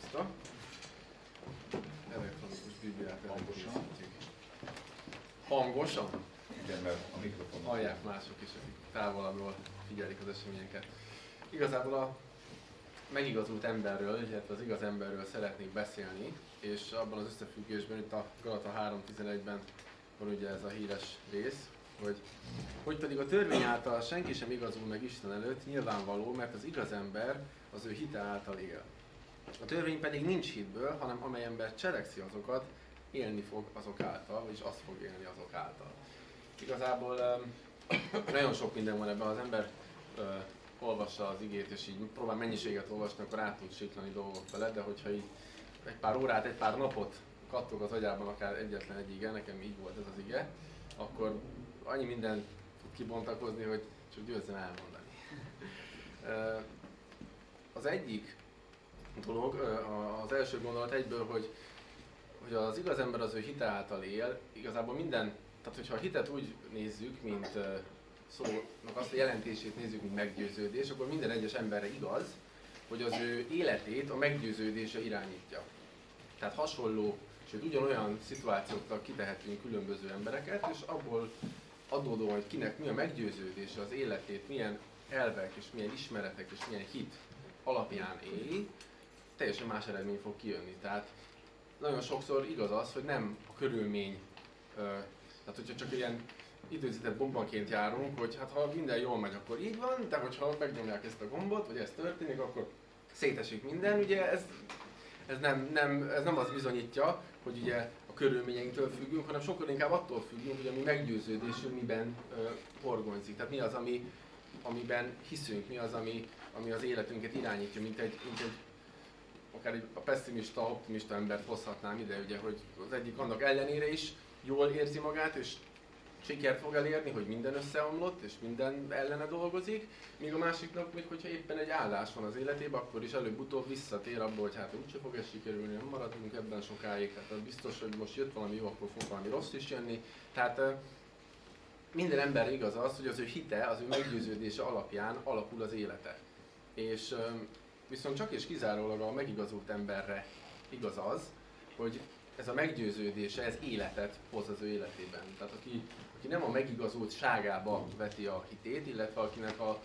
hozta. Elektronikus bibliát Hangosan? Hangosan? Igen, mert a mikrofon. Hallják mások is, akik távolabbról figyelik az eseményeket. Igazából a megigazult emberről, illetve az igaz emberről szeretnék beszélni, és abban az összefüggésben itt a Galata 3.11-ben van ugye ez a híres rész, hogy, hogy pedig a törvény által senki sem igazul meg Isten előtt, nyilvánvaló, mert az igaz ember az ő hite által él. A törvény pedig nincs hitből, hanem amely ember cselekszi azokat, élni fog azok által, vagyis azt fog élni azok által. Igazából nagyon sok minden van ebben, az ember olvassa az igét, és így próbál mennyiséget olvasni, akkor át tud siklani dolgok vele, de hogyha így egy pár órát, egy pár napot kattog az agyában akár egyetlen egy ige, nekem így volt ez az ige, akkor annyi minden tud kibontakozni, hogy csak győzzem elmondani. Az egyik dolog, az első gondolat egyből, hogy, hogy az igaz ember az ő hite által él, igazából minden, tehát hogyha a hitet úgy nézzük, mint szónak azt a jelentését nézzük, mint meggyőződés, akkor minden egyes emberre igaz, hogy az ő életét a meggyőződése irányítja. Tehát hasonló, sőt ugyanolyan szituációknak kitehetünk különböző embereket, és abból adódóan, hogy kinek mi a meggyőződése az életét, milyen elvek és milyen ismeretek és milyen hit alapján éli, teljesen más eredmény fog kijönni. Tehát nagyon sokszor igaz az, hogy nem a körülmény, tehát hogyha csak ilyen időzített bombaként járunk, hogy hát ha minden jól megy, akkor így van, de hogyha megnyomják ezt a gombot, vagy ez történik, akkor szétesik minden. Ugye ez, ez, nem, nem, ez nem az bizonyítja, hogy ugye a körülményeinktől függünk, hanem sokkal inkább attól függünk, hogy a mi meggyőződésünk miben horgonyzik. Tehát mi az, ami, amiben hiszünk, mi az, ami, ami az életünket irányítja, mint egy, mint egy akár egy a pessimista, optimista embert hozhatnám ide, ugye, hogy az egyik annak ellenére is jól érzi magát, és sikert fog elérni, hogy minden összeomlott, és minden ellene dolgozik, míg a másiknak még hogyha éppen egy állás van az életében, akkor is előbb-utóbb visszatér abból, hogy hát úgyse fog ez sikerülni, nem maradunk ebben sokáig, hát biztos, hogy most jött valami jó, akkor fog valami rossz is jönni. Tehát minden ember igaz az, hogy az ő hite, az ő meggyőződése alapján alakul az élete. És viszont csak és kizárólag a megigazult emberre igaz az, hogy ez a meggyőződése, ez életet hoz az ő életében. Tehát aki, aki nem a megigazult ságába veti a hitét, illetve akinek a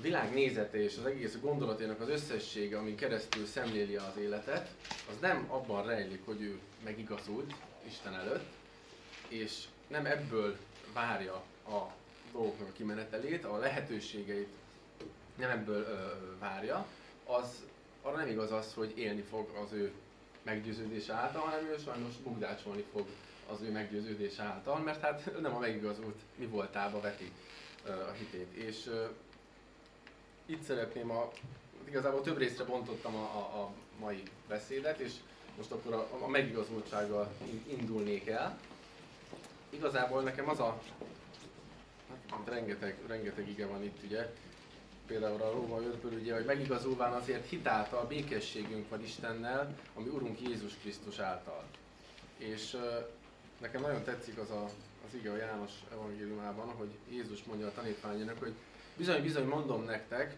világ nézete és az egész gondolatének az összessége, amin keresztül szemléli az életet, az nem abban rejlik, hogy ő megigazult Isten előtt, és nem ebből várja a dolgoknak a kimenetelét, a lehetőségeit nem ebből ö, várja, az arra nem igaz az, hogy élni fog az ő meggyőződése által, hanem ő sajnos bugdácsolni fog az ő meggyőződése által, mert hát nem a megigazult mi voltába veti a hitét. És uh, itt szeretném a, igazából több részre bontottam a, a, a mai beszédet, és most akkor a, a megigazultsággal indulnék el. Igazából nekem az a, hát rengeteg, rengeteg ige van itt ugye, például a Róma 5-ből ugye, hogy megigazulván azért hitáltal békességünk van Istennel, ami Urunk Jézus Krisztus által. És nekem nagyon tetszik az a, az ige a János evangéliumában, hogy Jézus mondja a tanítványának, hogy bizony-bizony mondom nektek,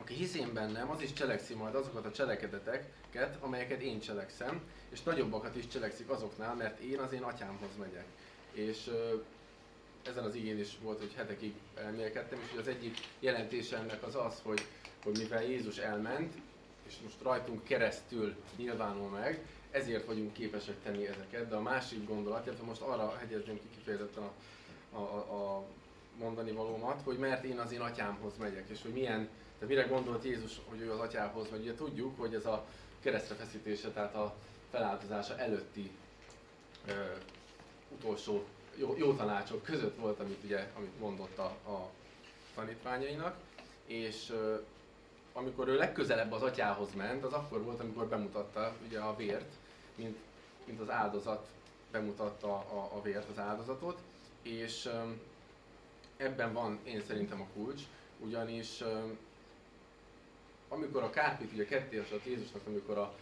aki hisz én bennem, az is cselekszi majd azokat a cselekedeteket, amelyeket én cselekszem, és nagyobbakat is cselekszik azoknál, mert én az én atyámhoz megyek. És ezen az igén is volt, hogy hetekig elmélkedtem, és az egyik jelentése ennek az az, hogy, hogy mivel Jézus elment, és most rajtunk keresztül nyilvánul meg, ezért vagyunk képesek tenni ezeket, de a másik gondolat, illetve most arra hegyezném ki kifejezetten a, a, a mondani valómat, hogy mert én az én atyámhoz megyek, és hogy milyen, tehát mire gondolt Jézus, hogy ő az atyához megy. Ugye tudjuk, hogy ez a keresztre feszítése, tehát a feláldozása előtti ö, utolsó jó, jó tanácsok között volt, amit, ugye, amit mondott a, a tanítványainak, és amikor ő legközelebb az atyához ment, az akkor volt, amikor bemutatta ugye a vért, mint, mint az áldozat bemutatta a, a vért, az áldozatot, és ebben van én szerintem a kulcs, ugyanis amikor a kárpit ugye ketté Jézusnak, amikor, a,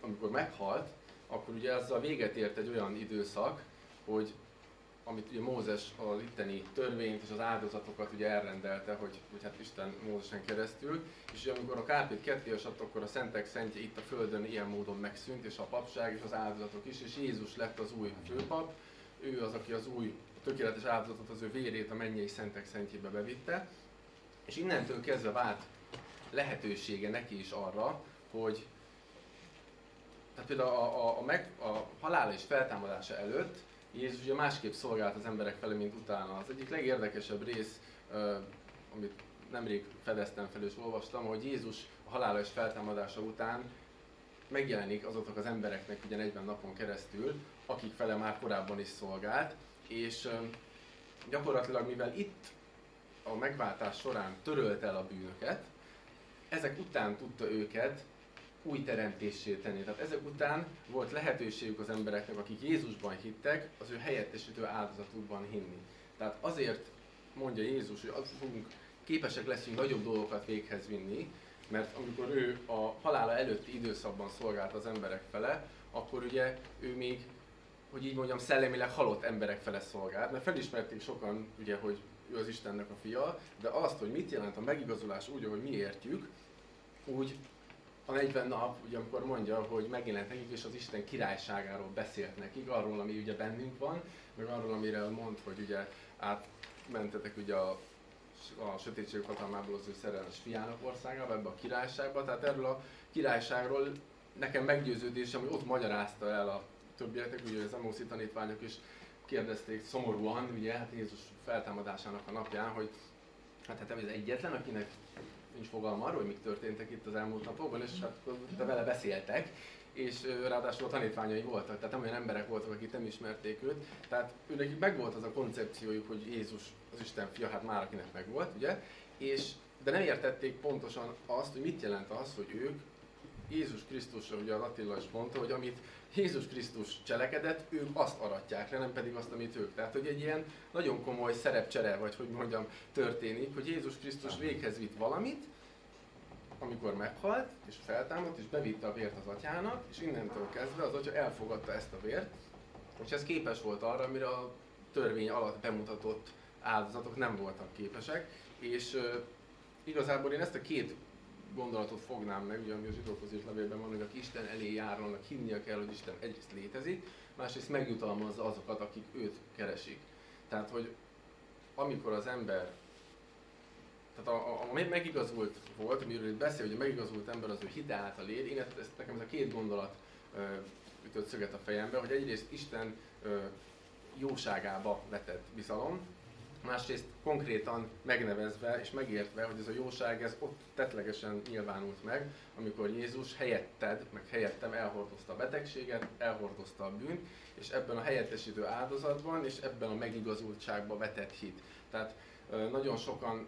amikor meghalt, akkor ugye ezzel véget ért egy olyan időszak, hogy amit ugye Mózes az itteni törvényt és az áldozatokat ugye elrendelte, hogy, hogy hát Isten Mózesen keresztül, és ugye amikor a kárpét ketté esett, akkor a szentek szentje itt a földön ilyen módon megszűnt, és a papság és az áldozatok is, és Jézus lett az új főpap, ő az, aki az új tökéletes áldozatot, az ő vérét a mennyei szentek szentjébe bevitte, és innentől kezdve vált lehetősége neki is arra, hogy tehát például a, a, a, meg, a halála és feltámadása előtt Jézus ugye másképp szolgált az emberek felé, mint utána. Az egyik legérdekesebb rész, amit nemrég fedeztem fel és olvastam, hogy Jézus a halála és feltámadása után megjelenik azoknak az embereknek ugye 40 napon keresztül, akik fele már korábban is szolgált, és gyakorlatilag mivel itt a megváltás során törölt el a bűnöket, ezek után tudta őket új teremtésé tenni. Tehát ezek után volt lehetőségük az embereknek, akik Jézusban hittek, az ő helyettesítő áldozatúban hinni. Tehát azért mondja Jézus, hogy fogunk, képesek leszünk nagyobb dolgokat véghez vinni, mert amikor ő a halála előtti időszakban szolgált az emberek fele, akkor ugye ő még, hogy így mondjam, szellemileg halott emberek fele szolgált, mert felismerték sokan, ugye, hogy ő az Istennek a fia, de azt, hogy mit jelent a megigazolás úgy, ahogy mi értjük, úgy a 40 nap, ugye amikor mondja, hogy megjelent nekik, és az Isten királyságáról beszélt nekik, arról, ami ugye bennünk van, meg arról, amire mond, hogy ugye átmentetek ugye a, a sötétség hatalmából az ő szerelmes fiának országába, ebbe a királyságba, tehát erről a királyságról nekem meggyőződésem, hogy ott magyarázta el a többieknek, ugye az Emószi tanítványok is kérdezték szomorúan, ugye, hát Jézus feltámadásának a napján, hogy hát, hát az egyetlen, akinek nincs fogalma arról, hogy mik történtek itt az elmúlt napokban, és hát de vele beszéltek, és ráadásul a tanítványai voltak, tehát nem olyan emberek voltak, akik nem ismerték őt, tehát őnek meg volt az a koncepciójuk, hogy Jézus az Isten fia, hát már akinek meg volt, ugye, és de nem értették pontosan azt, hogy mit jelent az, hogy ők Jézus Krisztusra, ugye az Attila is mondta, hogy amit Jézus Krisztus cselekedett, ők azt aratják le, nem pedig azt, amit ők. Tehát, hogy egy ilyen nagyon komoly szerepcsere, vagy hogy mondjam, történik, hogy Jézus Krisztus véghez vitt valamit, amikor meghalt, és feltámadt, és bevitte a vért az atyának, és innentől kezdve az atya elfogadta ezt a vért, és ez képes volt arra, amire a törvény alatt bemutatott áldozatok nem voltak képesek, és igazából én ezt a két gondolatot fognám meg, ugye ami a zsidókhoz is levélben van, hogy aki Isten elé járnak, hinnie kell, hogy Isten egyrészt létezik, másrészt megjutalmazza azokat, akik őt keresik. Tehát, hogy amikor az ember, tehát a, a, a megigazult volt, amiről itt beszél, hogy a megigazult ember az ő hite által él, én ezt, ezt nekem ez a két gondolat ö, ütött szöget a fejembe, hogy egyrészt Isten ö, jóságába vetett bizalom, másrészt konkrétan megnevezve és megértve, hogy ez a jóság ez ott tetlegesen nyilvánult meg, amikor Jézus helyetted, meg helyettem elhordozta a betegséget, elhordozta a bűnt, és ebben a helyettesítő áldozatban és ebben a megigazultságban vetett hit. Tehát nagyon sokan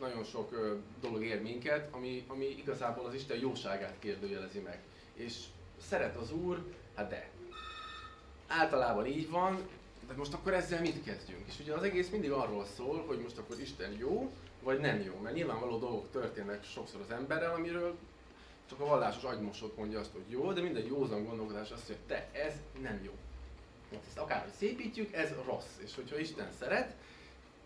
nagyon sok dolog ér minket, ami, ami igazából az Isten jóságát kérdőjelezi meg. És szeret az Úr, hát de. Általában így van, de most akkor ezzel mit kezdjünk? És ugye az egész mindig arról szól, hogy most akkor Isten jó, vagy nem jó. Mert nyilvánvaló dolgok történnek sokszor az emberrel, amiről csak a vallásos agymosott mondja azt, hogy jó, de minden józan gondolkodás azt mondja, hogy te, ez nem jó. Hát ezt akárhogy szépítjük, ez rossz. És hogyha Isten szeret,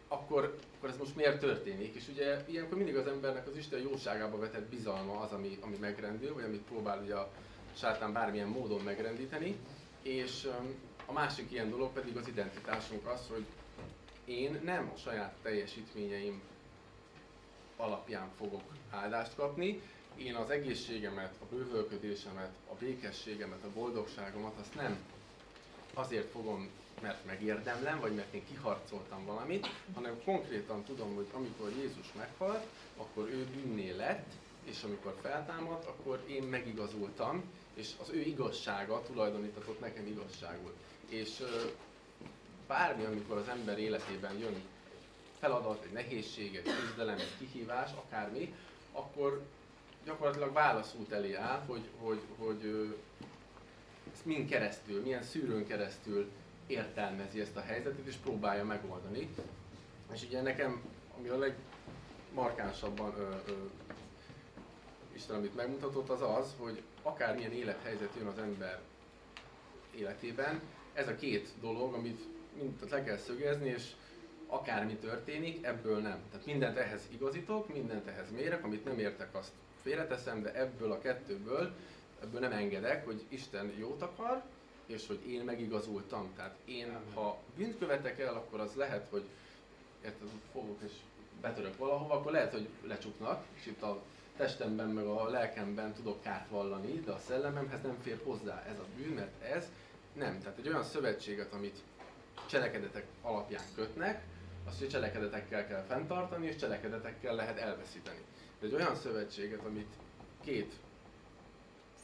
akkor, akkor ez most miért történik? És ugye ilyenkor mindig az embernek az Isten jóságába vetett bizalma az, ami, ami megrendül, vagy amit próbál ugye a sátán bármilyen módon megrendíteni. És a másik ilyen dolog pedig az identitásunk az, hogy én nem a saját teljesítményeim alapján fogok áldást kapni, én az egészségemet, a bővölködésemet, a békességemet, a boldogságomat azt nem azért fogom, mert megérdemlem, vagy mert én kiharcoltam valamit, hanem konkrétan tudom, hogy amikor Jézus meghalt, akkor ő bűnné lett, és amikor feltámad, akkor én megigazultam, és az ő igazsága tulajdonítatott nekem igazságul. És bármi, amikor az ember életében jön feladat, egy nehézség, egy küzdelem, egy kihívás, akármi, akkor gyakorlatilag válaszút elé áll, hogy, hogy, hogy ezt mind keresztül, milyen szűrőn keresztül értelmezi ezt a helyzetet, és próbálja megoldani. És ugye nekem, ami a legmarkánsabban ö, ö, Isten, amit megmutatott, az az, hogy akármilyen élethelyzet jön az ember életében, ez a két dolog, amit mindent le kell szögezni, és akármi történik, ebből nem. Tehát mindent ehhez igazítok, mindent ehhez mérek, amit nem értek, azt félreteszem, de ebből a kettőből, ebből nem engedek, hogy Isten jót akar, és hogy én megigazultam. Tehát én, ha bűnt követek el, akkor az lehet, hogy érted, fogok és betörök valahova, akkor lehet, hogy lecsuknak, és itt a testemben, meg a lelkemben tudok kárt vallani, de a szellememhez nem fér hozzá ez a bűn, mert ez nem. Tehát egy olyan szövetséget, amit cselekedetek alapján kötnek, azt hogy cselekedetekkel kell fenntartani, és cselekedetekkel lehet elveszíteni. De egy olyan szövetséget, amit két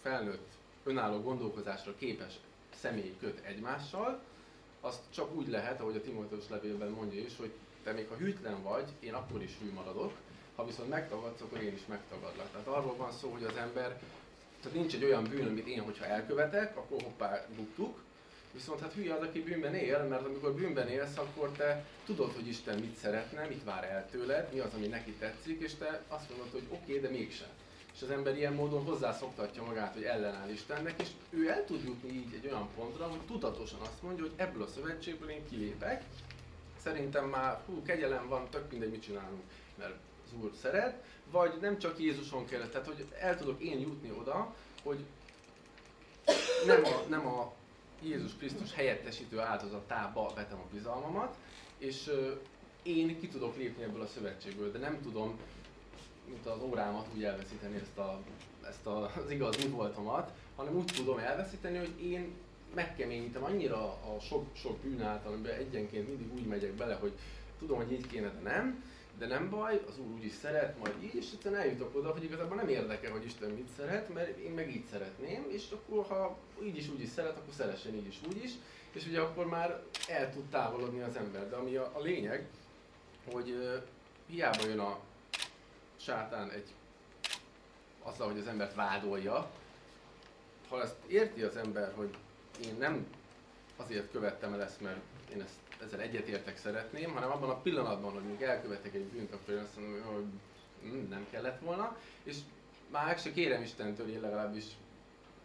felnőtt, önálló gondolkozásra képes személy köt egymással, azt csak úgy lehet, ahogy a Timóteus levélben mondja is, hogy te még ha hűtlen vagy, én akkor is hű maradok, ha viszont megtagadsz, akkor én is megtagadlak. Tehát arról van szó, hogy az ember, tehát nincs egy olyan bűn, amit én, hogyha elkövetek, akkor hoppá, buktuk, Viszont hát hülye az, aki bűnben él, mert amikor bűnben élsz, akkor te tudod, hogy Isten mit szeretne, mit vár el tőled, mi az, ami neki tetszik, és te azt mondod, hogy oké, okay, de mégsem. És az ember ilyen módon hozzászoktatja magát, hogy ellenáll Istennek, és ő el tud jutni így egy olyan pontra, hogy tudatosan azt mondja, hogy ebből a szövetségből én kilépek, szerintem már hú, kegyelem van, tök mindegy, mit csinálunk, mert az Úr szeret, vagy nem csak Jézuson kell, tehát hogy el tudok én jutni oda, hogy nem a, nem a Jézus Krisztus helyettesítő áldozatába vetem a bizalmamat, és én ki tudok lépni ebből a szövetségből, de nem tudom, mint az órámat úgy elveszíteni ezt, a, ezt a, az igaz mi voltomat, hanem úgy tudom elveszíteni, hogy én megkeményítem annyira a sok, sok bűn által, amiben egyenként mindig úgy megyek bele, hogy tudom, hogy így kéne, de nem, de nem baj, az Úr úgy is szeret, majd így, és egyszerűen eljutok oda, hogy igazából nem érdekel, hogy Isten mit szeret, mert én meg így szeretném, és akkor ha így is úgy is szeret, akkor szeressen így is úgy is, és ugye akkor már el tud távolodni az ember. De ami a, a lényeg, hogy uh, hiába jön a sátán egy azzal, hogy az embert vádolja, ha ezt érti az ember, hogy én nem azért követtem el ezt, mert én ezt ezzel egyetértek szeretném, hanem abban a pillanatban, hogy még elkövetek egy bűnt, akkor azt mondom, hogy hm, nem kellett volna, és már se kérem Istentől, én legalábbis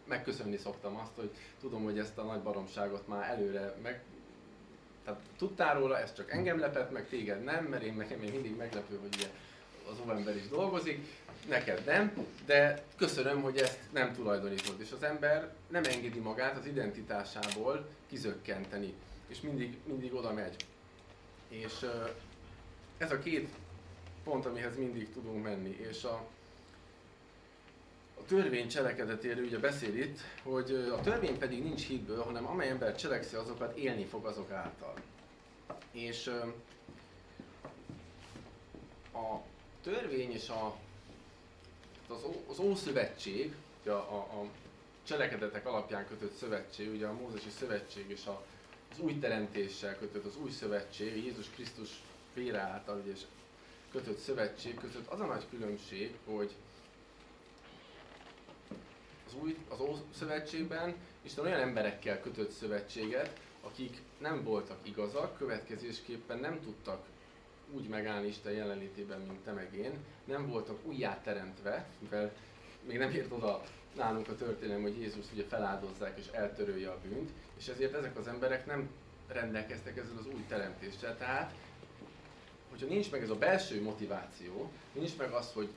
megköszönni szoktam azt, hogy tudom, hogy ezt a nagy baromságot már előre meg, tehát tudtál róla, ez csak engem lepett meg, téged nem, mert én nekem még mindig meglepő, hogy ugye az óvember is dolgozik, neked nem, de köszönöm, hogy ezt nem tulajdonítod, és az ember nem engedi magát az identitásából kizökkenteni és mindig, mindig oda megy. És ez a két pont, amihez mindig tudunk menni. És a, a törvény cselekedetéről ugye beszél itt, hogy a törvény pedig nincs hitből, hanem amely ember cselekszi azokat, élni fog azok által. És a törvény és a, az, az Ószövetség, a, a, a cselekedetek alapján kötött szövetség, ugye a Mózesi Szövetség és a az új teremtéssel kötött, az új szövetség, Jézus Krisztus vére által és kötött szövetség között az a nagy különbség, hogy az új, az Ó szövetségben Isten olyan emberekkel kötött szövetséget, akik nem voltak igazak, következésképpen nem tudtak úgy megállni Isten jelenlétében, mint te meg én, nem voltak újjáteremtve, mivel még nem ért oda nálunk a történelem, hogy Jézus ugye feláldozzák és eltörölje a bűnt, és ezért ezek az emberek nem rendelkeztek ezzel az új teremtéssel. Tehát, hogyha nincs meg ez a belső motiváció, nincs meg az, hogy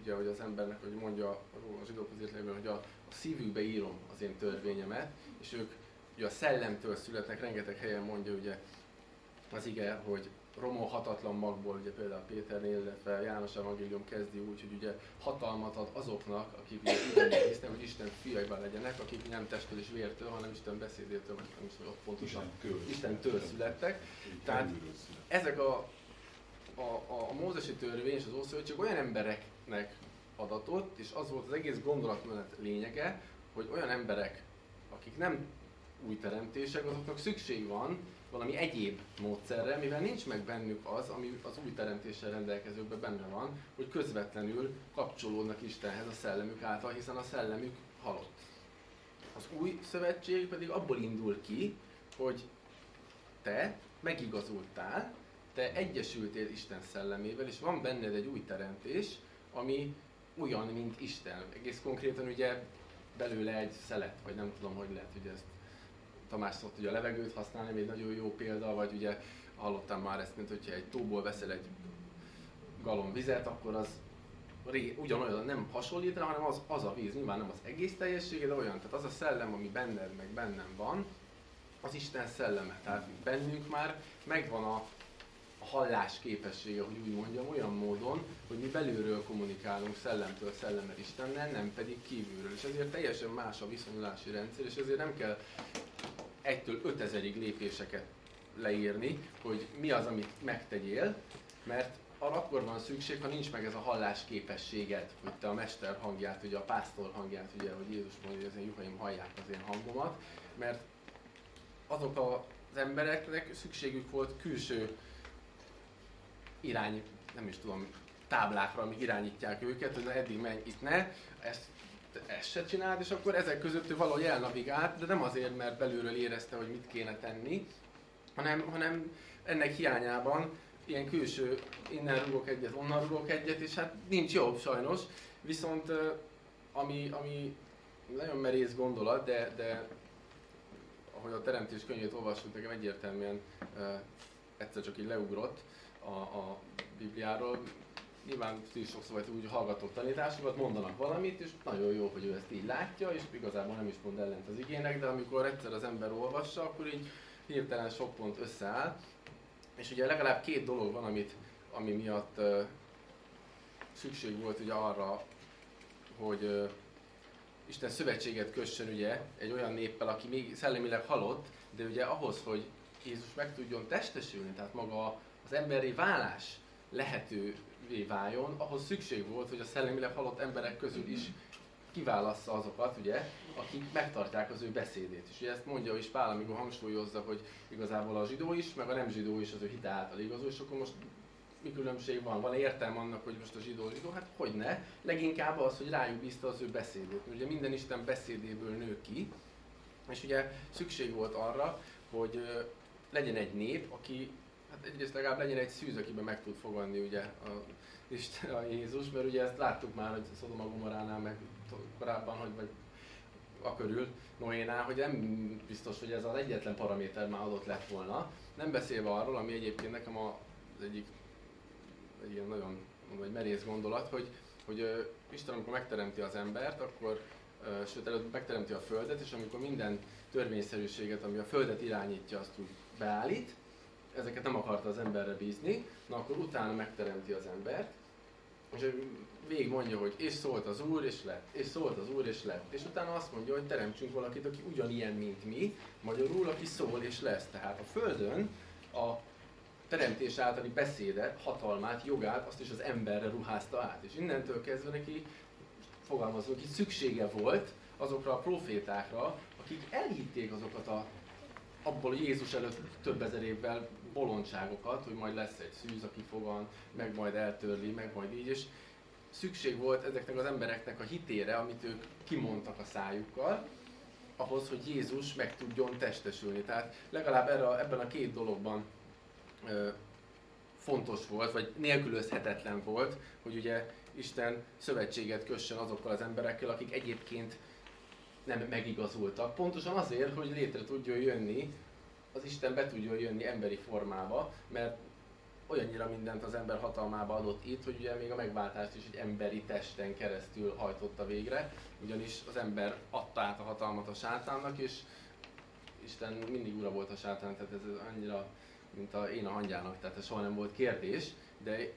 ugye, hogy az embernek, hogy mondja a zsidók azért hogy a, a szívükbe írom az én törvényemet, és ők ugye a szellemtől születnek, rengeteg helyen mondja ugye az ige, hogy romolhatatlan magból, ugye például Péternél, illetve János Evangélium kezdi úgy, hogy ugye hatalmat ad azoknak, akik ugye hisznek, hogy Isten fiaiban legyenek, akik nem testtől és vértől, hanem Isten beszédétől, vagy nem is tudom, pontosan Isten től születtek. Tehát ezek a, a, a, a mózesi törvény és az Ószövetség olyan embereknek adatot, és az volt az egész gondolatmenet lényege, hogy olyan emberek, akik nem új teremtések, azoknak szükség van valami egyéb módszerre, mivel nincs meg bennük az, ami az új teremtéssel rendelkezőkben benne van, hogy közvetlenül kapcsolódnak Istenhez a szellemük által, hiszen a szellemük halott. Az új szövetség pedig abból indul ki, hogy te megigazultál, te egyesültél Isten szellemével, és van benned egy új teremtés, ami olyan, mint Isten. Egész konkrétan ugye belőle egy szelet, vagy nem tudom, hogy lehet, hogy ezt Tamás szokott ugye a levegőt használni, egy nagyon jó példa, vagy ugye hallottam már ezt, mint hogyha egy tóból veszel egy galon vizet, akkor az ré, ugyanolyan nem hasonlít rá, hanem az, az a víz, nyilván nem az egész teljessége, de olyan, tehát az a szellem, ami benned, meg bennem van, az Isten szelleme. Tehát bennünk már megvan a, a hallás képessége, hogy úgy mondjam, olyan módon, hogy mi belülről kommunikálunk szellemtől szellemmel Istennel, nem pedig kívülről. És ezért teljesen más a viszonyulási rendszer, és ezért nem kell egytől ötezerig lépéseket leírni, hogy mi az, amit megtegyél, mert arra akkor van szükség, ha nincs meg ez a hallás képességed, hogy te a mester hangját, ugye a pásztor hangját, ugye, hogy Jézus mondja, hogy az én juhaim hallják az én hangomat, mert azok az embereknek szükségük volt külső irány, nem is tudom, táblákra, amik irányítják őket, hogy na eddig menj, itt ne, ezt, ezt se csináld, és akkor ezek között ő valahogy elnavigált, de nem azért, mert belülről érezte, hogy mit kéne tenni, hanem, hanem ennek hiányában ilyen külső, innen rugok egyet, onnan rugok egyet, és hát nincs jobb sajnos. Viszont ami, ami nagyon merész gondolat, de, de ahogy a Teremtés könyvét olvastuk, nekem egyértelműen egyszer csak így leugrott a, a Bibliáról. Nyilván ti is sokszor vagy úgy hallgatok tanításokat, mondanak valamit, és nagyon jó, hogy ő ezt így látja, és igazából nem is mond ellent az igének, de amikor egyszer az ember olvassa, akkor így hirtelen sok pont összeáll, és ugye legalább két dolog van, amit, ami miatt uh, szükség volt ugye arra, hogy uh, Isten szövetséget kössön ugye egy olyan néppel, aki még szellemileg halott, de ugye ahhoz, hogy Jézus meg tudjon testesülni, tehát maga az emberi válás lehetővé váljon, ahhoz szükség volt, hogy a szellemileg halott emberek közül is kiválassza azokat, ugye, akik megtartják az ő beszédét. És ugye ezt mondja is Pál, amikor hangsúlyozza, hogy igazából a zsidó is, meg a nem zsidó is az ő hite által igazol, és akkor most mi különbség van? Van értelme annak, hogy most a zsidó zsidó? Hát hogy ne? Leginkább az, hogy rájuk bízta az ő beszédét. Ugye minden Isten beszédéből nő ki, és ugye szükség volt arra, hogy legyen egy nép, aki, hát egyrészt legalább legyen egy szűz, akiben meg tud fogadni ugye a, Isten, a Jézus, mert ugye ezt láttuk már, hogy Szodoma Gomoránál, meg korábban, hogy vagy a körül Noénál, hogy nem biztos, hogy ez az egyetlen paraméter már adott lett volna. Nem beszélve arról, ami egyébként nekem az egyik egy ilyen nagyon vagy merész gondolat, hogy, hogy Isten amikor megteremti az embert, akkor sőt előtt megteremti a Földet, és amikor minden törvényszerűséget, ami a Földet irányítja, azt úgy beállít, ezeket nem akarta az emberre bízni, na akkor utána megteremti az embert, és végig mondja, hogy és szólt az Úr, és lett, és szólt az Úr, és lett. És utána azt mondja, hogy teremtsünk valakit, aki ugyanilyen, mint mi, magyarul, aki szól és lesz. Tehát a Földön a teremtés általi beszédet, hatalmát, jogát, azt is az emberre ruházta át. És innentől kezdve neki, fogalmazunk, hogy szüksége volt azokra a profétákra, akik elhitték azokat a abból Jézus előtt több ezer évvel bolondságokat, hogy majd lesz egy szűz, aki fogan, meg majd eltörli, meg majd így, és szükség volt ezeknek az embereknek a hitére, amit ők kimondtak a szájukkal, ahhoz, hogy Jézus meg tudjon testesülni. Tehát legalább erre, ebben a két dologban ö, fontos volt, vagy nélkülözhetetlen volt, hogy ugye Isten szövetséget kössön azokkal az emberekkel, akik egyébként nem megigazultak. Pontosan azért, hogy létre tudjon jönni, az Isten be tudjon jönni emberi formába, mert olyannyira mindent az ember hatalmába adott itt, hogy ugye még a megváltást is egy emberi testen keresztül hajtotta végre, ugyanis az ember adta át a hatalmat a sátánnak, és Isten mindig ura volt a sátán, tehát ez annyira, mint a, én a hangyának, tehát ez soha nem volt kérdés, de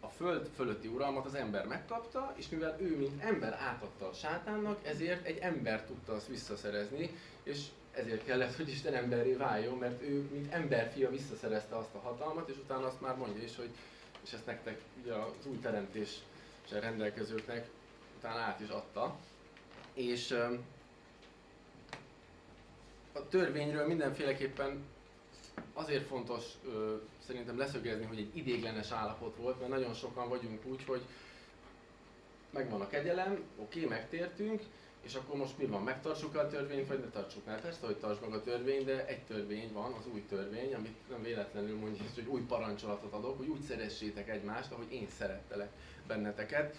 a föld fölötti uralmat az ember megkapta, és mivel ő, mint ember átadta a sátánnak, ezért egy ember tudta azt visszaszerezni, és ezért kellett, hogy Isten emberré váljon, mert ő, mint emberfia visszaszerezte azt a hatalmat, és utána azt már mondja is, hogy, és ezt nektek ugye az új teremtéssel rendelkezőknek utána át is adta. És a törvényről mindenféleképpen azért fontos szerintem leszögezni, hogy egy idéglenes állapot volt, mert nagyon sokan vagyunk úgy, hogy megvan a kegyelem, oké, megtértünk, és akkor most mi van, megtartsuk a törvényt, vagy ne tartsuk el? Persze, hogy tarts meg a törvény, de egy törvény van, az új törvény, amit nem véletlenül mondja, hogy új parancsolatot adok, hogy úgy szeressétek egymást, ahogy én szerettelek benneteket.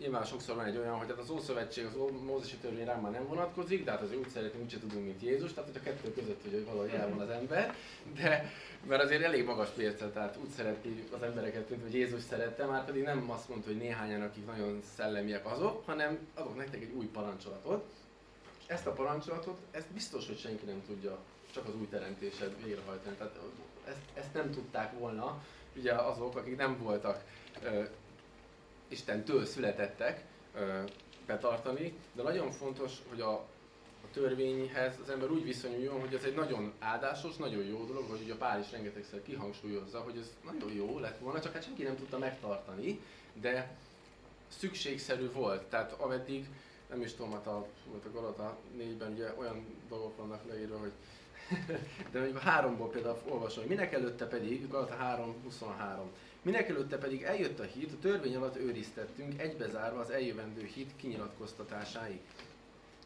Nyilván sokszor van egy olyan, hogy hát az Ószövetség, az Mózesi törvény rám már nem vonatkozik, de hát azért úgy szeretnénk, úgyse tudunk, mint Jézus, tehát hogy a kettő között, hogy valahogy el van az ember, de mert azért elég magas mérce, tehát úgy szereti az embereket, mint hogy Jézus szerette, már pedig nem azt mondta, hogy néhányan, akik nagyon szellemiek azok, hanem adok nektek egy új parancsolatot. Ezt a parancsolatot, ezt biztos, hogy senki nem tudja, csak az új teremtésed végrehajtani. Tehát ezt, ezt nem tudták volna, ugye azok, akik nem voltak Istentől születettek betartani, de nagyon fontos, hogy a, a törvényhez az ember úgy viszonyuljon, hogy ez egy nagyon áldásos, nagyon jó dolog, hogy ugye Pál is rengetegszer kihangsúlyozza, hogy ez nagyon jó lett volna, csak hát senki nem tudta megtartani, de szükségszerű volt. Tehát ameddig, nem is tudom, hát a, a Galata 4-ben ugye olyan dolgok vannak leírva, hogy de mondjuk a háromból például olvasom, hogy minek előtte pedig, Galata 3, 23, Minek előtte pedig eljött a hit, a törvény alatt őriztettünk, egybezárva az eljövendő hit kinyilatkoztatásáig.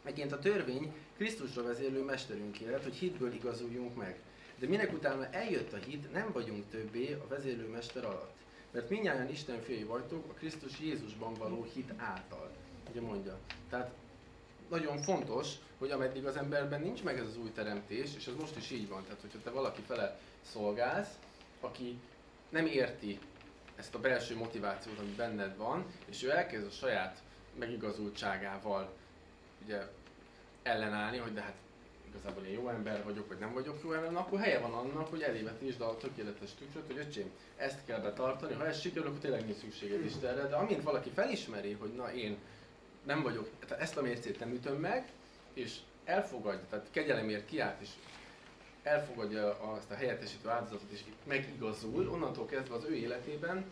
Megint a törvény Krisztusra vezérlő mesterünk élet, hogy hitből igazuljunk meg. De minek utána eljött a hit, nem vagyunk többé a vezérlő mester alatt. Mert minnyáján Isten fiai vagytok a Krisztus Jézusban való hit által. Ugye mondja. Tehát nagyon fontos, hogy ameddig az emberben nincs meg ez az új teremtés, és ez most is így van, tehát hogyha te valaki fele szolgálsz, aki nem érti ezt a belső motivációt, ami benned van, és ő elkezd a saját megigazultságával ugye ellenállni, hogy de hát igazából én jó ember vagyok, vagy nem vagyok jó ember, akkor helye van annak, hogy elévetítsd a tökéletes tükröt, hogy öcsém, ezt kell betartani, ha ez sikerül, akkor tényleg nincs szükséged Istenre, de amint valaki felismeri, hogy na én nem vagyok, tehát ezt a mércét nem ütöm meg, és elfogadja, tehát kegyelemért kiállt, és elfogadja azt a helyettesítő áldozatot és megigazul, onnantól kezdve az ő életében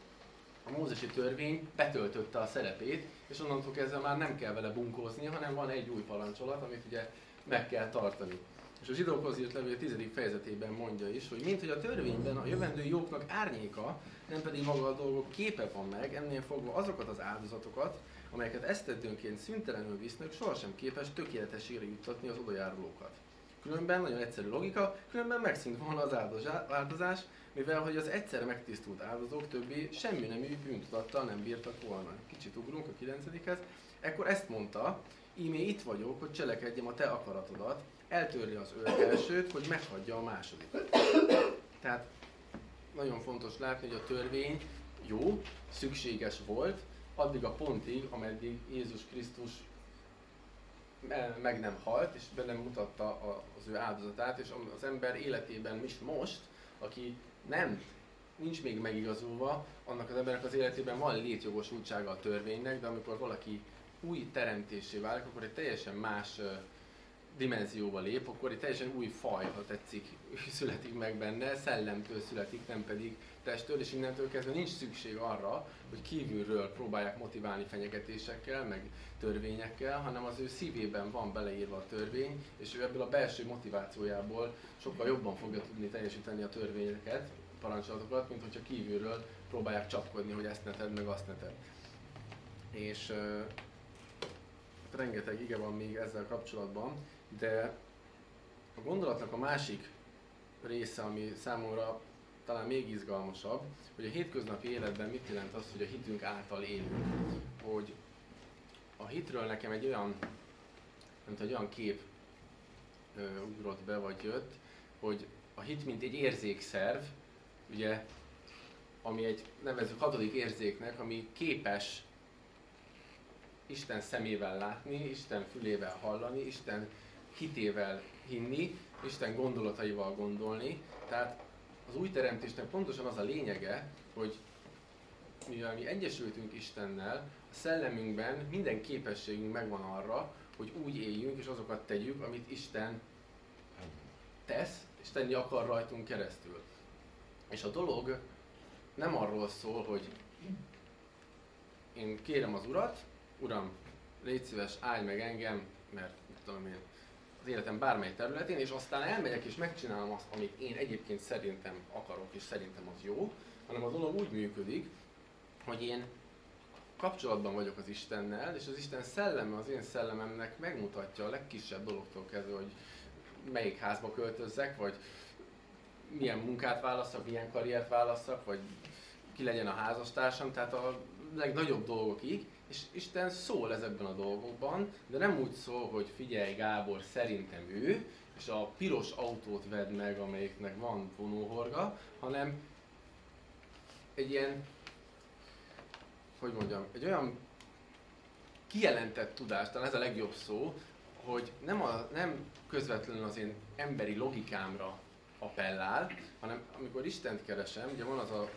a mózesi törvény betöltötte a szerepét, és onnantól kezdve már nem kell vele bunkózni, hanem van egy új parancsolat, amit ugye meg kell tartani. És a zsidókhoz írt levél 10. fejezetében mondja is, hogy mint hogy a törvényben a jövendő jóknak árnyéka, nem pedig maga a dolgok képe van meg, ennél fogva azokat az áldozatokat, amelyeket esztettőnként szüntelenül visznek, sohasem képes tökéletességre juttatni az odajárulókat. Különben nagyon egyszerű logika, különben megszűnt volna az áldozás, mivel hogy az egyszer megtisztult áldozók többé semmi nemű bűntudattal nem bírtak volna. Kicsit ugrunk a 9-hez. Ekkor ezt mondta, ímé itt vagyok, hogy cselekedjem a te akaratodat, eltörli az őr elsőt, hogy meghagyja a másodikat. Tehát nagyon fontos látni, hogy a törvény jó, szükséges volt, addig a pontig, ameddig Jézus Krisztus meg nem halt, és be nem mutatta az ő áldozatát, és az ember életében is most, aki nem, nincs még megigazulva, annak az embernek az életében van létjogosultsága a törvénynek, de amikor valaki új teremtésé válik, akkor egy teljesen más dimenzióba lép, akkor egy teljesen új faj, ha tetszik, születik meg benne, szellemtől születik, nem pedig testtől, és innentől kezdve nincs szükség arra, hogy kívülről próbálják motiválni fenyegetésekkel, meg törvényekkel, hanem az ő szívében van beleírva a törvény, és ő ebből a belső motivációjából sokkal jobban fogja tudni teljesíteni a törvényeket, parancsolatokat, mint hogyha kívülről próbálják csapkodni, hogy ezt ne tedd, meg azt ne tedd. És rengeteg ige van még ezzel kapcsolatban, de a gondolatnak a másik része, ami számomra talán még izgalmasabb, hogy a hétköznapi életben mit jelent az, hogy a hitünk által élünk. Hogy a hitről nekem egy olyan, mint egy olyan kép ö, ugrott be, vagy jött, hogy a hit mint egy érzékszerv, ugye, ami egy nevező hatodik érzéknek, ami képes Isten szemével látni, Isten fülével hallani, Isten hitével hinni, Isten gondolataival gondolni. Tehát az új teremtésnek pontosan az a lényege, hogy mivel mi egyesültünk Istennel, a szellemünkben minden képességünk megvan arra, hogy úgy éljünk és azokat tegyük, amit Isten tesz, és tenni akar rajtunk keresztül. És a dolog nem arról szól, hogy én kérem az Urat, Uram, légy szíves, állj meg engem, mert tudom én, az életem bármely területén, és aztán elmegyek és megcsinálom azt, amit én egyébként szerintem akarok, és szerintem az jó, hanem a dolog úgy működik, hogy én kapcsolatban vagyok az Istennel, és az Isten szelleme az én szellememnek megmutatja a legkisebb dologtól kezdve, hogy melyik házba költözzek, vagy milyen munkát válasszak, milyen karriert válasszak, vagy ki legyen a házastársam, tehát a legnagyobb dolgokig, És Isten szól ezekben a dolgokban, de nem úgy szól, hogy figyelj Gábor, szerintem ő, és a piros autót vedd meg, amelyiknek van vonóhorga, hanem egy ilyen, hogy mondjam, egy olyan kijelentett tudás, talán ez a legjobb szó, hogy nem, a, nem közvetlenül az én emberi logikámra appellál, hanem amikor Istent keresem, ugye van az a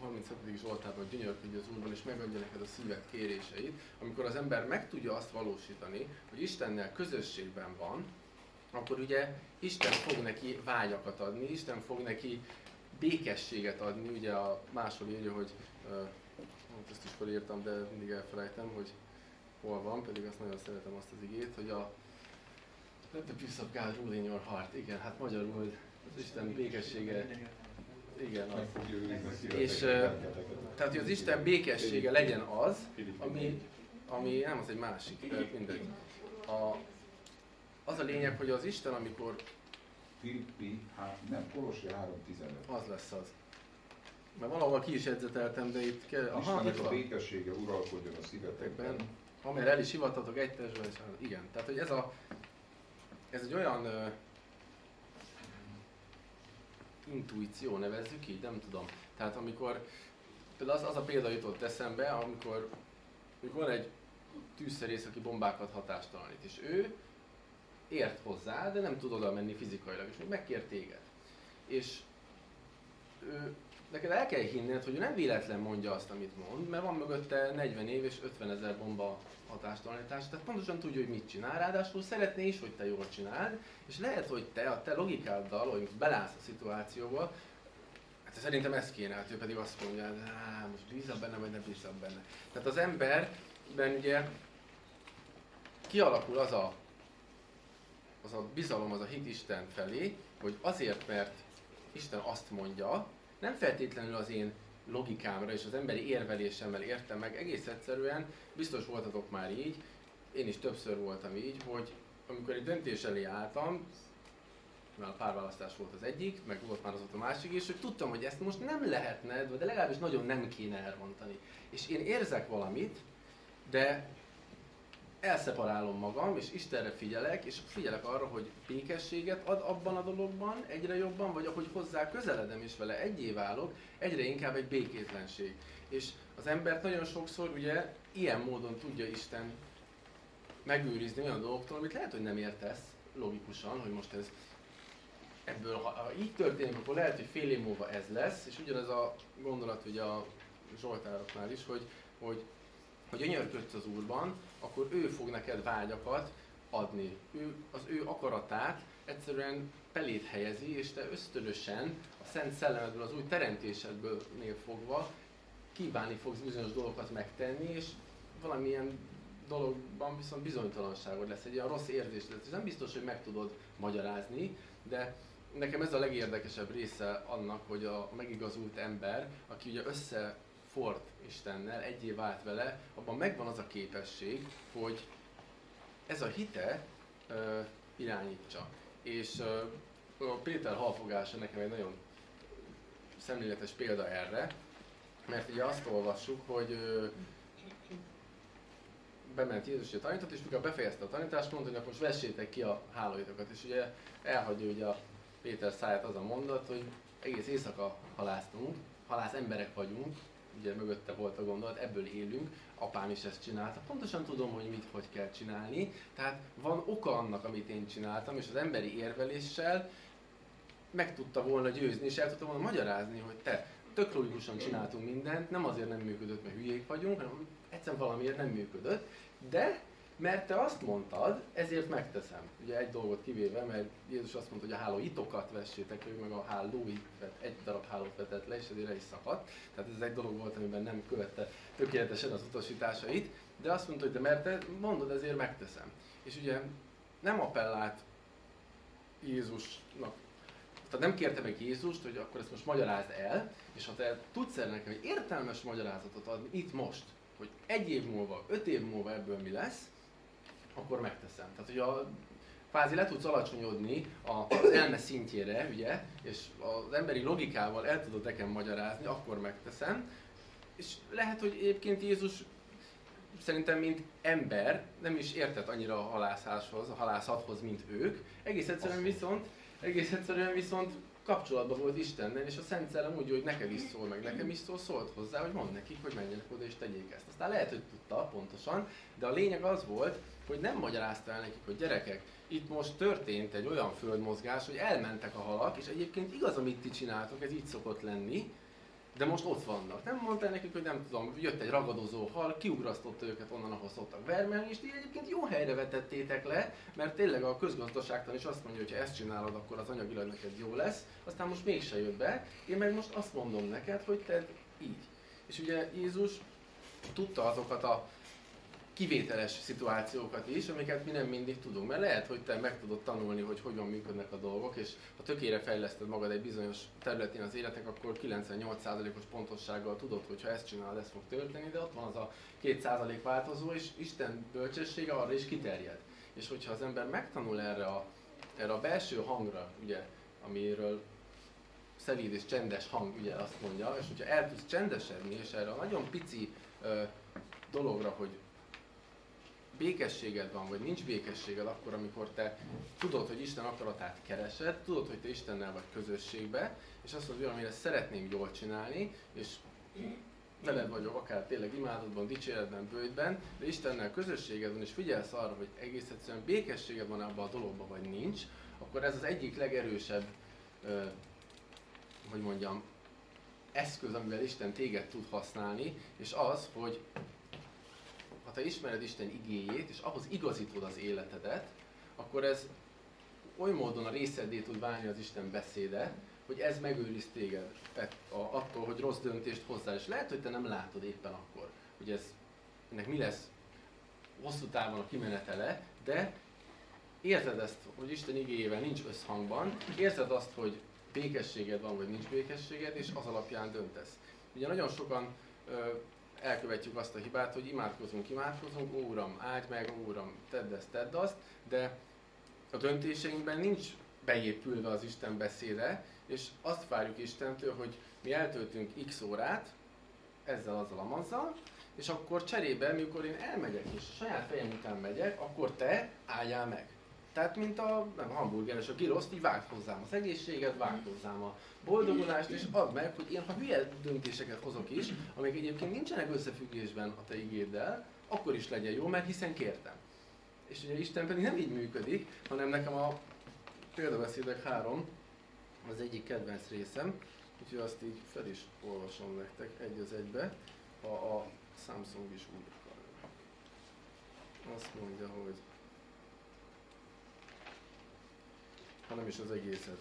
37. Zsoltában, hogy gyönyörködj az Úrban, és megadja neked a szíved kéréseit, amikor az ember meg tudja azt valósítani, hogy Istennel közösségben van, akkor ugye Isten fog neki vágyakat adni, Isten fog neki békességet adni, ugye a máshol írja, hogy uh, ezt is felírtam, de mindig elfelejtem, hogy hol van, pedig azt nagyon szeretem azt az igét, hogy a Let the peace of God rule in your heart. Igen, hát magyarul az Isten békessége igen, az. És tehát, hogy az Isten békessége legyen az, ami, ami nem az egy másik, mindegy. A, az a lényeg, hogy az Isten, amikor... Filippi, hát nem, Kolossi 3.15. Az lesz az. Mert valahol ki is edzeteltem, de itt kell... Aha, itt a békessége uralkodjon a szívetekben. Amire el is hivatatok egy testben, és igen. Tehát, hogy ez a... Ez egy olyan intuíció, nevezzük így, nem tudom. Tehát amikor, például az, az a példa jutott eszembe, amikor, amikor van egy tűzszerész, aki bombákat hatástalanít, és ő ért hozzá, de nem tud oda menni fizikailag, és még megkér téged. És ő, neked el kell hinned, hogy ő nem véletlen mondja azt, amit mond, mert van mögötte 40 év és 50 ezer bomba hatástalanítás, tehát pontosan tudja, hogy mit csinál, ráadásul szeretné is, hogy te jól csináld, és lehet, hogy te a te logikáddal, hogy most belállsz a szituációba, hát szerintem ez kéne, hát ő pedig azt mondja, hogy most bízza benne, vagy nem bízza benne. Tehát az emberben ugye kialakul az a, az a bizalom, az a hit Isten felé, hogy azért, mert Isten azt mondja, nem feltétlenül az én logikámra és az emberi érvelésemmel értem meg, egész egyszerűen biztos voltatok már így, én is többször voltam így, hogy amikor egy döntés elé álltam, mert a párválasztás volt az egyik, meg volt már az ott a másik is, hogy tudtam, hogy ezt most nem lehetne, de legalábbis nagyon nem kéne elrontani. És én érzek valamit, de elszeparálom magam, és Istenre figyelek, és figyelek arra, hogy békességet ad abban a dologban egyre jobban, vagy ahogy hozzá közeledem és vele egyé válok, egyre inkább egy békétlenség. És az embert nagyon sokszor ugye ilyen módon tudja Isten megőrizni olyan dolgoktól, amit lehet, hogy nem értesz logikusan, hogy most ez ebből, ha, így történik, akkor lehet, hogy fél év múlva ez lesz, és ugyanez a gondolat ugye a Zsoltároknál is, hogy, hogy ha gyönyörködsz az Úrban, akkor ő fog neked vágyakat adni. Ő, az ő akaratát egyszerűen pelét helyezi, és te ösztönösen a Szent Szellemedből, az új teremtésedből fogva kívánni fogsz bizonyos dolgokat megtenni, és valamilyen dologban viszont bizonytalanságod lesz, egy olyan rossz érzés lesz, és nem biztos, hogy meg tudod magyarázni, de nekem ez a legérdekesebb része annak, hogy a megigazult ember, aki ugye össze ford Istennel, egyé vált vele, abban megvan az a képesség, hogy ez a hite uh, irányítsa. És uh, a Péter halfogása nekem egy nagyon szemléletes példa erre, mert ugye azt olvassuk, hogy uh, bement Jézus a tanított, és mikor befejezte a tanítást, mondta, hogy akkor most vessétek ki a hálóitokat. És ugye elhagyja ugye a Péter száját az a mondat, hogy egész éjszaka halásztunk, halász emberek vagyunk, ugye mögötte volt a gondolat, ebből élünk, apám is ezt csinálta, pontosan tudom, hogy mit, hogy kell csinálni, tehát van oka annak, amit én csináltam, és az emberi érveléssel meg tudta volna győzni, és el tudta volna magyarázni, hogy te tök logikusan csináltunk mindent, nem azért nem működött, mert hülyék vagyunk, hanem egyszerűen valamiért nem működött, de mert te azt mondtad, ezért megteszem. Ugye egy dolgot kivéve, mert Jézus azt mondta, hogy a hálóitokat vessétek, ő meg a hálóit egy darab hálót vetett le, és ezért is szakadt. Tehát ez egy dolog volt, amiben nem követte tökéletesen az utasításait, de azt mondta, hogy de mert te mondod, ezért megteszem. És ugye nem appellált Jézusnak, tehát nem kérte meg Jézust, hogy akkor ezt most magyarázd el, és ha te tudsz el nekem egy értelmes magyarázatot adni itt most, hogy egy év múlva, öt év múlva ebből mi lesz, akkor megteszem. Tehát, hogy a kvázi le tudsz alacsonyodni az elme szintjére, ugye, és az emberi logikával el tudod nekem magyarázni, akkor megteszem. És lehet, hogy egyébként Jézus szerintem, mint ember, nem is értett annyira a halászáshoz, a halászathoz, mint ők. Egész egyszerűen viszont, egész egyszerűen viszont kapcsolatban volt Istennel, és a Szent Szellem úgy, hogy neked is szól, meg nekem is szól, szólt hozzá, hogy mond nekik, hogy menjenek oda és tegyék ezt. Aztán lehet, hogy tudta pontosan, de a lényeg az volt, hogy nem magyarázta el nekik, hogy gyerekek, itt most történt egy olyan földmozgás, hogy elmentek a halak, és egyébként igaz, amit ti csináltok, ez így szokott lenni, de most ott vannak. Nem mondta nekik, hogy nem tudom, jött egy ragadozó hal, kiugrasztotta őket onnan, ahol szoktak vermelni, és ti egyébként jó helyre vetettétek le, mert tényleg a közgazdaságtan is azt mondja, hogy ha ezt csinálod, akkor az anyagilag neked jó lesz, aztán most mégse jött be, én meg most azt mondom neked, hogy te így. És ugye Jézus tudta azokat a kivételes szituációkat is, amiket mi nem mindig tudunk. Mert lehet, hogy te meg tudod tanulni, hogy hogyan működnek a dolgok, és ha tökére fejleszted magad egy bizonyos területén az életek, akkor 98%-os pontossággal tudod, hogy ha ezt csinálod, ez fog történni, de ott van az a 2% változó, és Isten bölcsessége arra is kiterjed. És hogyha az ember megtanul erre a, erre a belső hangra, ugye, amiről szelíd és csendes hang, ugye azt mondja, és hogyha el tudsz csendesedni, és erre a nagyon pici ö, dologra, hogy békességed van, vagy nincs békességed akkor, amikor te tudod, hogy Isten akaratát keresed, tudod, hogy te Istennel vagy közösségbe, és azt mondod, hogy ezt szeretném jól csinálni, és veled vagyok akár tényleg imádodban, dicséretben, bőjtben, de Istennel közösséged van, és figyelsz arra, hogy egész egyszerűen békességed van abban a dologban, vagy nincs, akkor ez az egyik legerősebb, hogy mondjam, eszköz, amivel Isten téged tud használni, és az, hogy ha te ismered Isten igéjét, és ahhoz igazítod az életedet, akkor ez oly módon a részedé tud válni az Isten beszéde, hogy ez megőriz téged attól, hogy rossz döntést hozzá. És lehet, hogy te nem látod éppen akkor, hogy ez, ennek mi lesz hosszú távon a kimenetele, de érted ezt, hogy Isten igéjével nincs összhangban, érzed azt, hogy békességed van, vagy nincs békességed, és az alapján döntesz. Ugye nagyon sokan elkövetjük azt a hibát, hogy imádkozunk, imádkozunk, Ó, Uram, áldj meg, Ó, Uram, tedd ezt, tedd azt, de a döntéseinkben nincs beépülve az Isten beszéde, és azt várjuk Istentől, hogy mi eltöltünk x órát ezzel, azzal, amazzal, és akkor cserébe, mikor én elmegyek és a saját fejem után megyek, akkor te álljál meg. Tehát, mint a, nem, a hamburgeres, a giroszt, így vágd hozzám az egészséget, vágd hozzám a boldogulást, és add meg, hogy én ha hülye döntéseket hozok is, amik egyébként nincsenek összefüggésben a te igéddel, akkor is legyen jó, mert hiszen kértem. És ugye Isten pedig nem így működik, hanem nekem a példabeszédek három, az egyik kedvenc részem, úgyhogy azt így fel is olvasom nektek egy az egybe, ha a Samsung is úgy Azt mondja, hogy hanem is az egészet.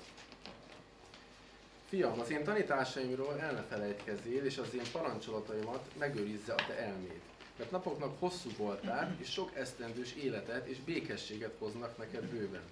Fiam, az én tanításaimról el ne felejtkezzél, és az én parancsolataimat megőrizze a te elméd. Mert napoknak hosszú voltál, és sok esztendős életet és békességet hoznak neked bőven.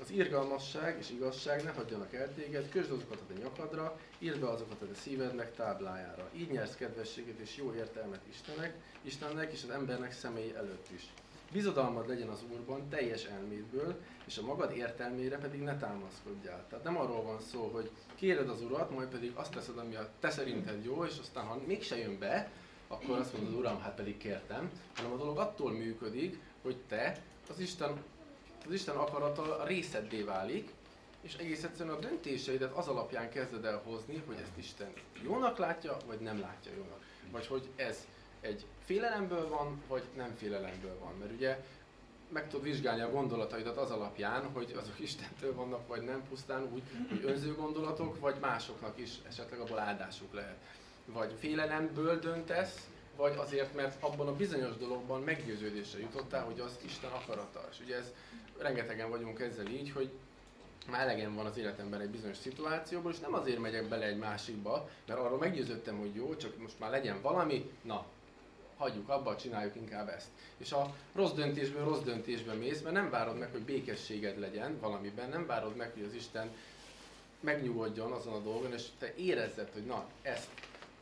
Az irgalmasság és igazság ne hagyjanak el téged, közd azokat a te nyakadra, írd be azokat a te szívednek táblájára. Így nyersz kedvességet és jó értelmet Istennek, Istennek és az embernek személy előtt is. Bizodalmad legyen az Úrban teljes elmédből, és a magad értelmére pedig ne támaszkodjál. Tehát nem arról van szó, hogy kéred az Urat, majd pedig azt teszed, ami a te szerinted jó, és aztán ha mégse jön be, akkor azt mondod, Uram, hát pedig kértem, hanem a dolog attól működik, hogy te az Isten, az Isten akarata a részeddé válik, és egész egyszerűen a döntéseidet az alapján kezded el hozni, hogy ezt Isten jónak látja, vagy nem látja jónak. Vagy hogy ez egy félelemből van, vagy nem félelemből van. Mert ugye meg tudod vizsgálni a gondolataidat az alapján, hogy azok Istentől vannak, vagy nem pusztán úgy, hogy önző gondolatok, vagy másoknak is esetleg abból áldásuk lehet. Vagy félelemből döntesz, vagy azért, mert abban a bizonyos dologban meggyőződésre jutottál, hogy az Isten akarata. És ugye ez, rengetegen vagyunk ezzel így, hogy már elegem van az életemben egy bizonyos szituációból, és nem azért megyek bele egy másikba, mert arról meggyőződtem, hogy jó, csak most már legyen valami, na, hagyjuk abba, csináljuk inkább ezt. És a rossz döntésből rossz döntésbe mész, mert nem várod meg, hogy békességed legyen valamiben, nem várod meg, hogy az Isten megnyugodjon azon a dolgon, és te érezzed, hogy na, ezt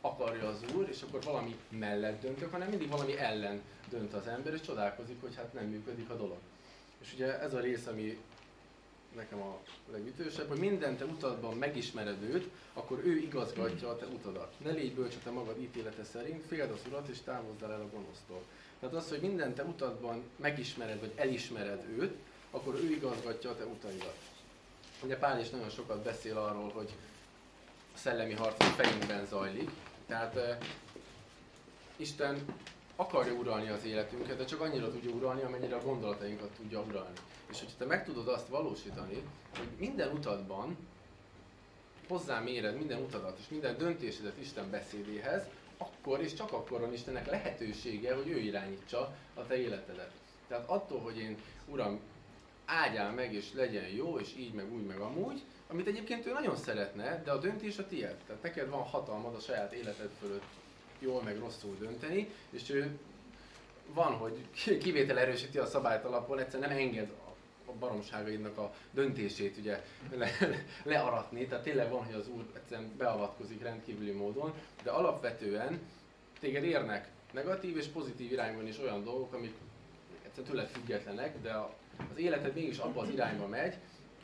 akarja az Úr, és akkor valami mellett döntök, hanem mindig valami ellen dönt az ember, és csodálkozik, hogy hát nem működik a dolog. És ugye ez a rész, ami nekem a legütősebb, hogy minden te utadban megismered őt, akkor ő igazgatja a te utadat. Ne légy bölcs a te magad ítélete szerint, féld az urat és távozzál el a gonosztól. Tehát az, hogy minden te utadban megismered, vagy elismered őt, akkor ő igazgatja a te utaidat. Ugye Pál is nagyon sokat beszél arról, hogy a szellemi harc a fejünkben zajlik. Tehát uh, Isten akarja uralni az életünket, de csak annyira tudja uralni, amennyire a gondolatainkat tudja uralni. És hogyha te meg tudod azt valósítani, hogy minden utadban hozzám éred minden utadat és minden döntésedet Isten beszédéhez, akkor és csak akkor van Istennek lehetősége, hogy ő irányítsa a te életedet. Tehát attól, hogy én, Uram, ágyál meg és legyen jó, és így meg úgy meg amúgy, amit egyébként ő nagyon szeretne, de a döntés a tiéd. Tehát neked van hatalmad a saját életed fölött jól meg rosszul dönteni, és ő van, hogy kivétel erősíti a szabályt alapon, egyszerűen nem enged a baromságaidnak a döntését ugye le, learatni, tehát tényleg van, hogy az Úr egyszerűen beavatkozik rendkívüli módon, de alapvetően téged érnek negatív és pozitív irányban is olyan dolgok, amik egyszerűen tőled függetlenek, de az életed mégis abba az irányba megy,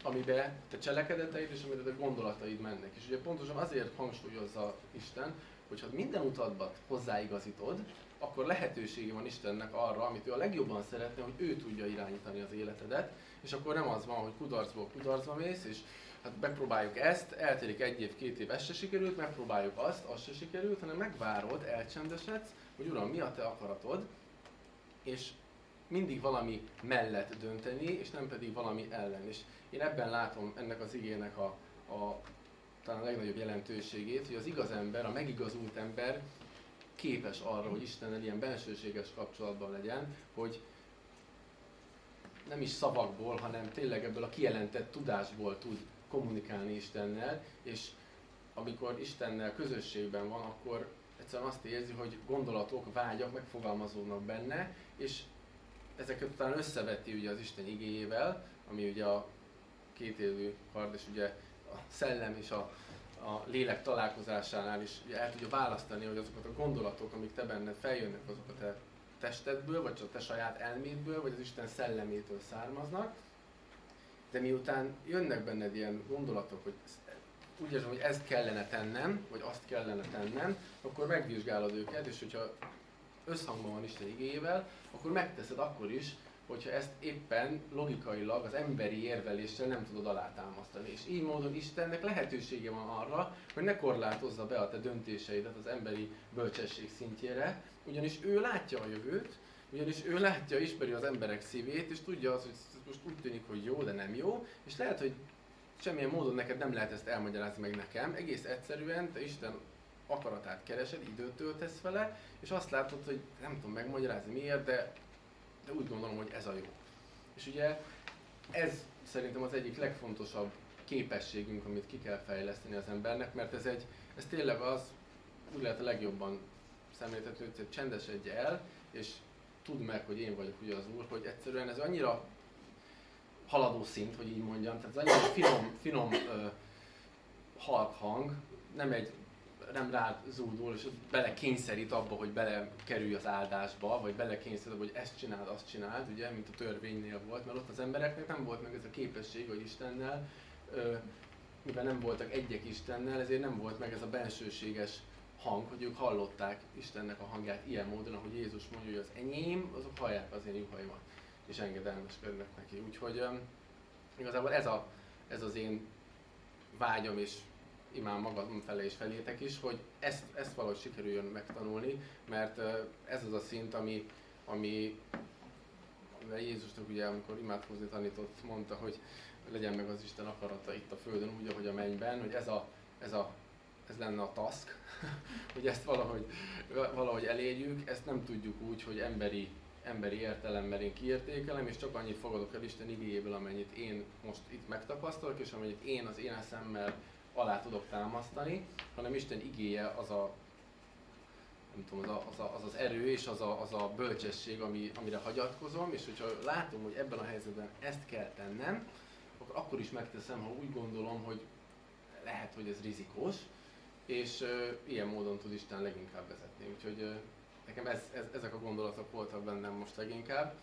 amiben te cselekedeteid és amiben a gondolataid mennek. És ugye pontosan azért hangsúlyozza Isten, hogy ha minden utadbat hozzáigazítod, akkor lehetősége van Istennek arra, amit ő a legjobban szeretne, hogy ő tudja irányítani az életedet, és akkor nem az van, hogy kudarcból kudarcba mész, és hát megpróbáljuk ezt, eltelik egy év, két év, ez se sikerült, megpróbáljuk azt, az se sikerült, hanem megvárod, elcsendesedsz, hogy Uram, mi a te akaratod, és mindig valami mellett dönteni, és nem pedig valami ellen. És én ebben látom ennek az igének a, a talán a legnagyobb jelentőségét, hogy az igaz ember, a megigazult ember képes arra, hogy Istennel ilyen bensőséges kapcsolatban legyen, hogy nem is szavakból, hanem tényleg ebből a kijelentett tudásból tud kommunikálni Istennel, és amikor Istennel közösségben van, akkor egyszerűen azt érzi, hogy gondolatok, vágyak megfogalmazódnak benne, és ezeket utána összeveti ugye az Isten igéjével, ami ugye a két élő kard, és ugye szellem és a, a lélek találkozásánál is el tudja választani, hogy azokat a gondolatok, amik te benned feljönnek, azok a te testedből, vagy a te saját elmédből, vagy az Isten szellemétől származnak. De miután jönnek benned ilyen gondolatok, hogy úgy érzem, hogy ezt kellene tennem, vagy azt kellene tennem, akkor megvizsgálod őket, és hogyha összhangban van Isten igéjével, akkor megteszed akkor is, hogyha ezt éppen logikailag az emberi érveléssel nem tudod alátámasztani. És így módon Istennek lehetősége van arra, hogy ne korlátozza be a te döntéseidet az emberi bölcsesség szintjére, ugyanis ő látja a jövőt, ugyanis ő látja, ismeri az emberek szívét, és tudja azt, hogy most úgy tűnik, hogy jó, de nem jó, és lehet, hogy semmilyen módon neked nem lehet ezt elmagyarázni meg nekem, egész egyszerűen te Isten akaratát keresed, időt töltesz vele, és azt látod, hogy nem tudom megmagyarázni miért, de de úgy gondolom, hogy ez a jó. És ugye ez szerintem az egyik legfontosabb képességünk, amit ki kell fejleszteni az embernek, mert ez, egy, ez tényleg az, úgy lehet a legjobban szemléltetni, hogy csendesedj el, és tudd meg, hogy én vagyok ugye az Úr, hogy egyszerűen ez annyira haladó szint, hogy így mondjam, tehát ez annyira finom, finom ö, halk hang, nem egy nem rád zúdul, és bele kényszerít abba, hogy bele kerülj az áldásba, vagy bele kényszerít abba, hogy ezt csináld, azt csináld, ugye, mint a törvénynél volt, mert ott az embereknek nem volt meg ez a képesség, hogy Istennel, mivel nem voltak egyek Istennel, ezért nem volt meg ez a bensőséges hang, hogy ők hallották Istennek a hangját ilyen módon, ahogy Jézus mondja, hogy az enyém, azok hallják az én juhaimat, és engedelmeskednek neki. Úgyhogy ö, igazából ez, a, ez az én vágyam és imám magam felé és felétek is, hogy ezt, ezt valahogy sikerüljön megtanulni, mert ez az a szint, ami, ami Jézusnak ugye, amikor imádkozni tanított, mondta, hogy legyen meg az Isten akarata itt a Földön, úgy, ahogy a mennyben, hogy ez, a, ez, a, ez lenne a task, hogy ezt valahogy, valahogy elérjük, ezt nem tudjuk úgy, hogy emberi, emberi értelemmel én kiértékelem, és csak annyit fogadok el Isten igényéből, amennyit én most itt megtapasztalok, és amennyit én az én eszemmel alá tudok támasztani, hanem Isten igéje az a, nem tudom, az, a, az, a, az, az erő és az a, az a bölcsesség, ami, amire hagyatkozom, és hogyha látom, hogy ebben a helyzetben ezt kell tennem, akkor, akkor is megteszem, ha úgy gondolom, hogy lehet, hogy ez rizikós, és uh, ilyen módon tud Isten leginkább vezetni. Úgyhogy uh, nekem ez, ez, ezek a gondolatok voltak bennem most leginkább,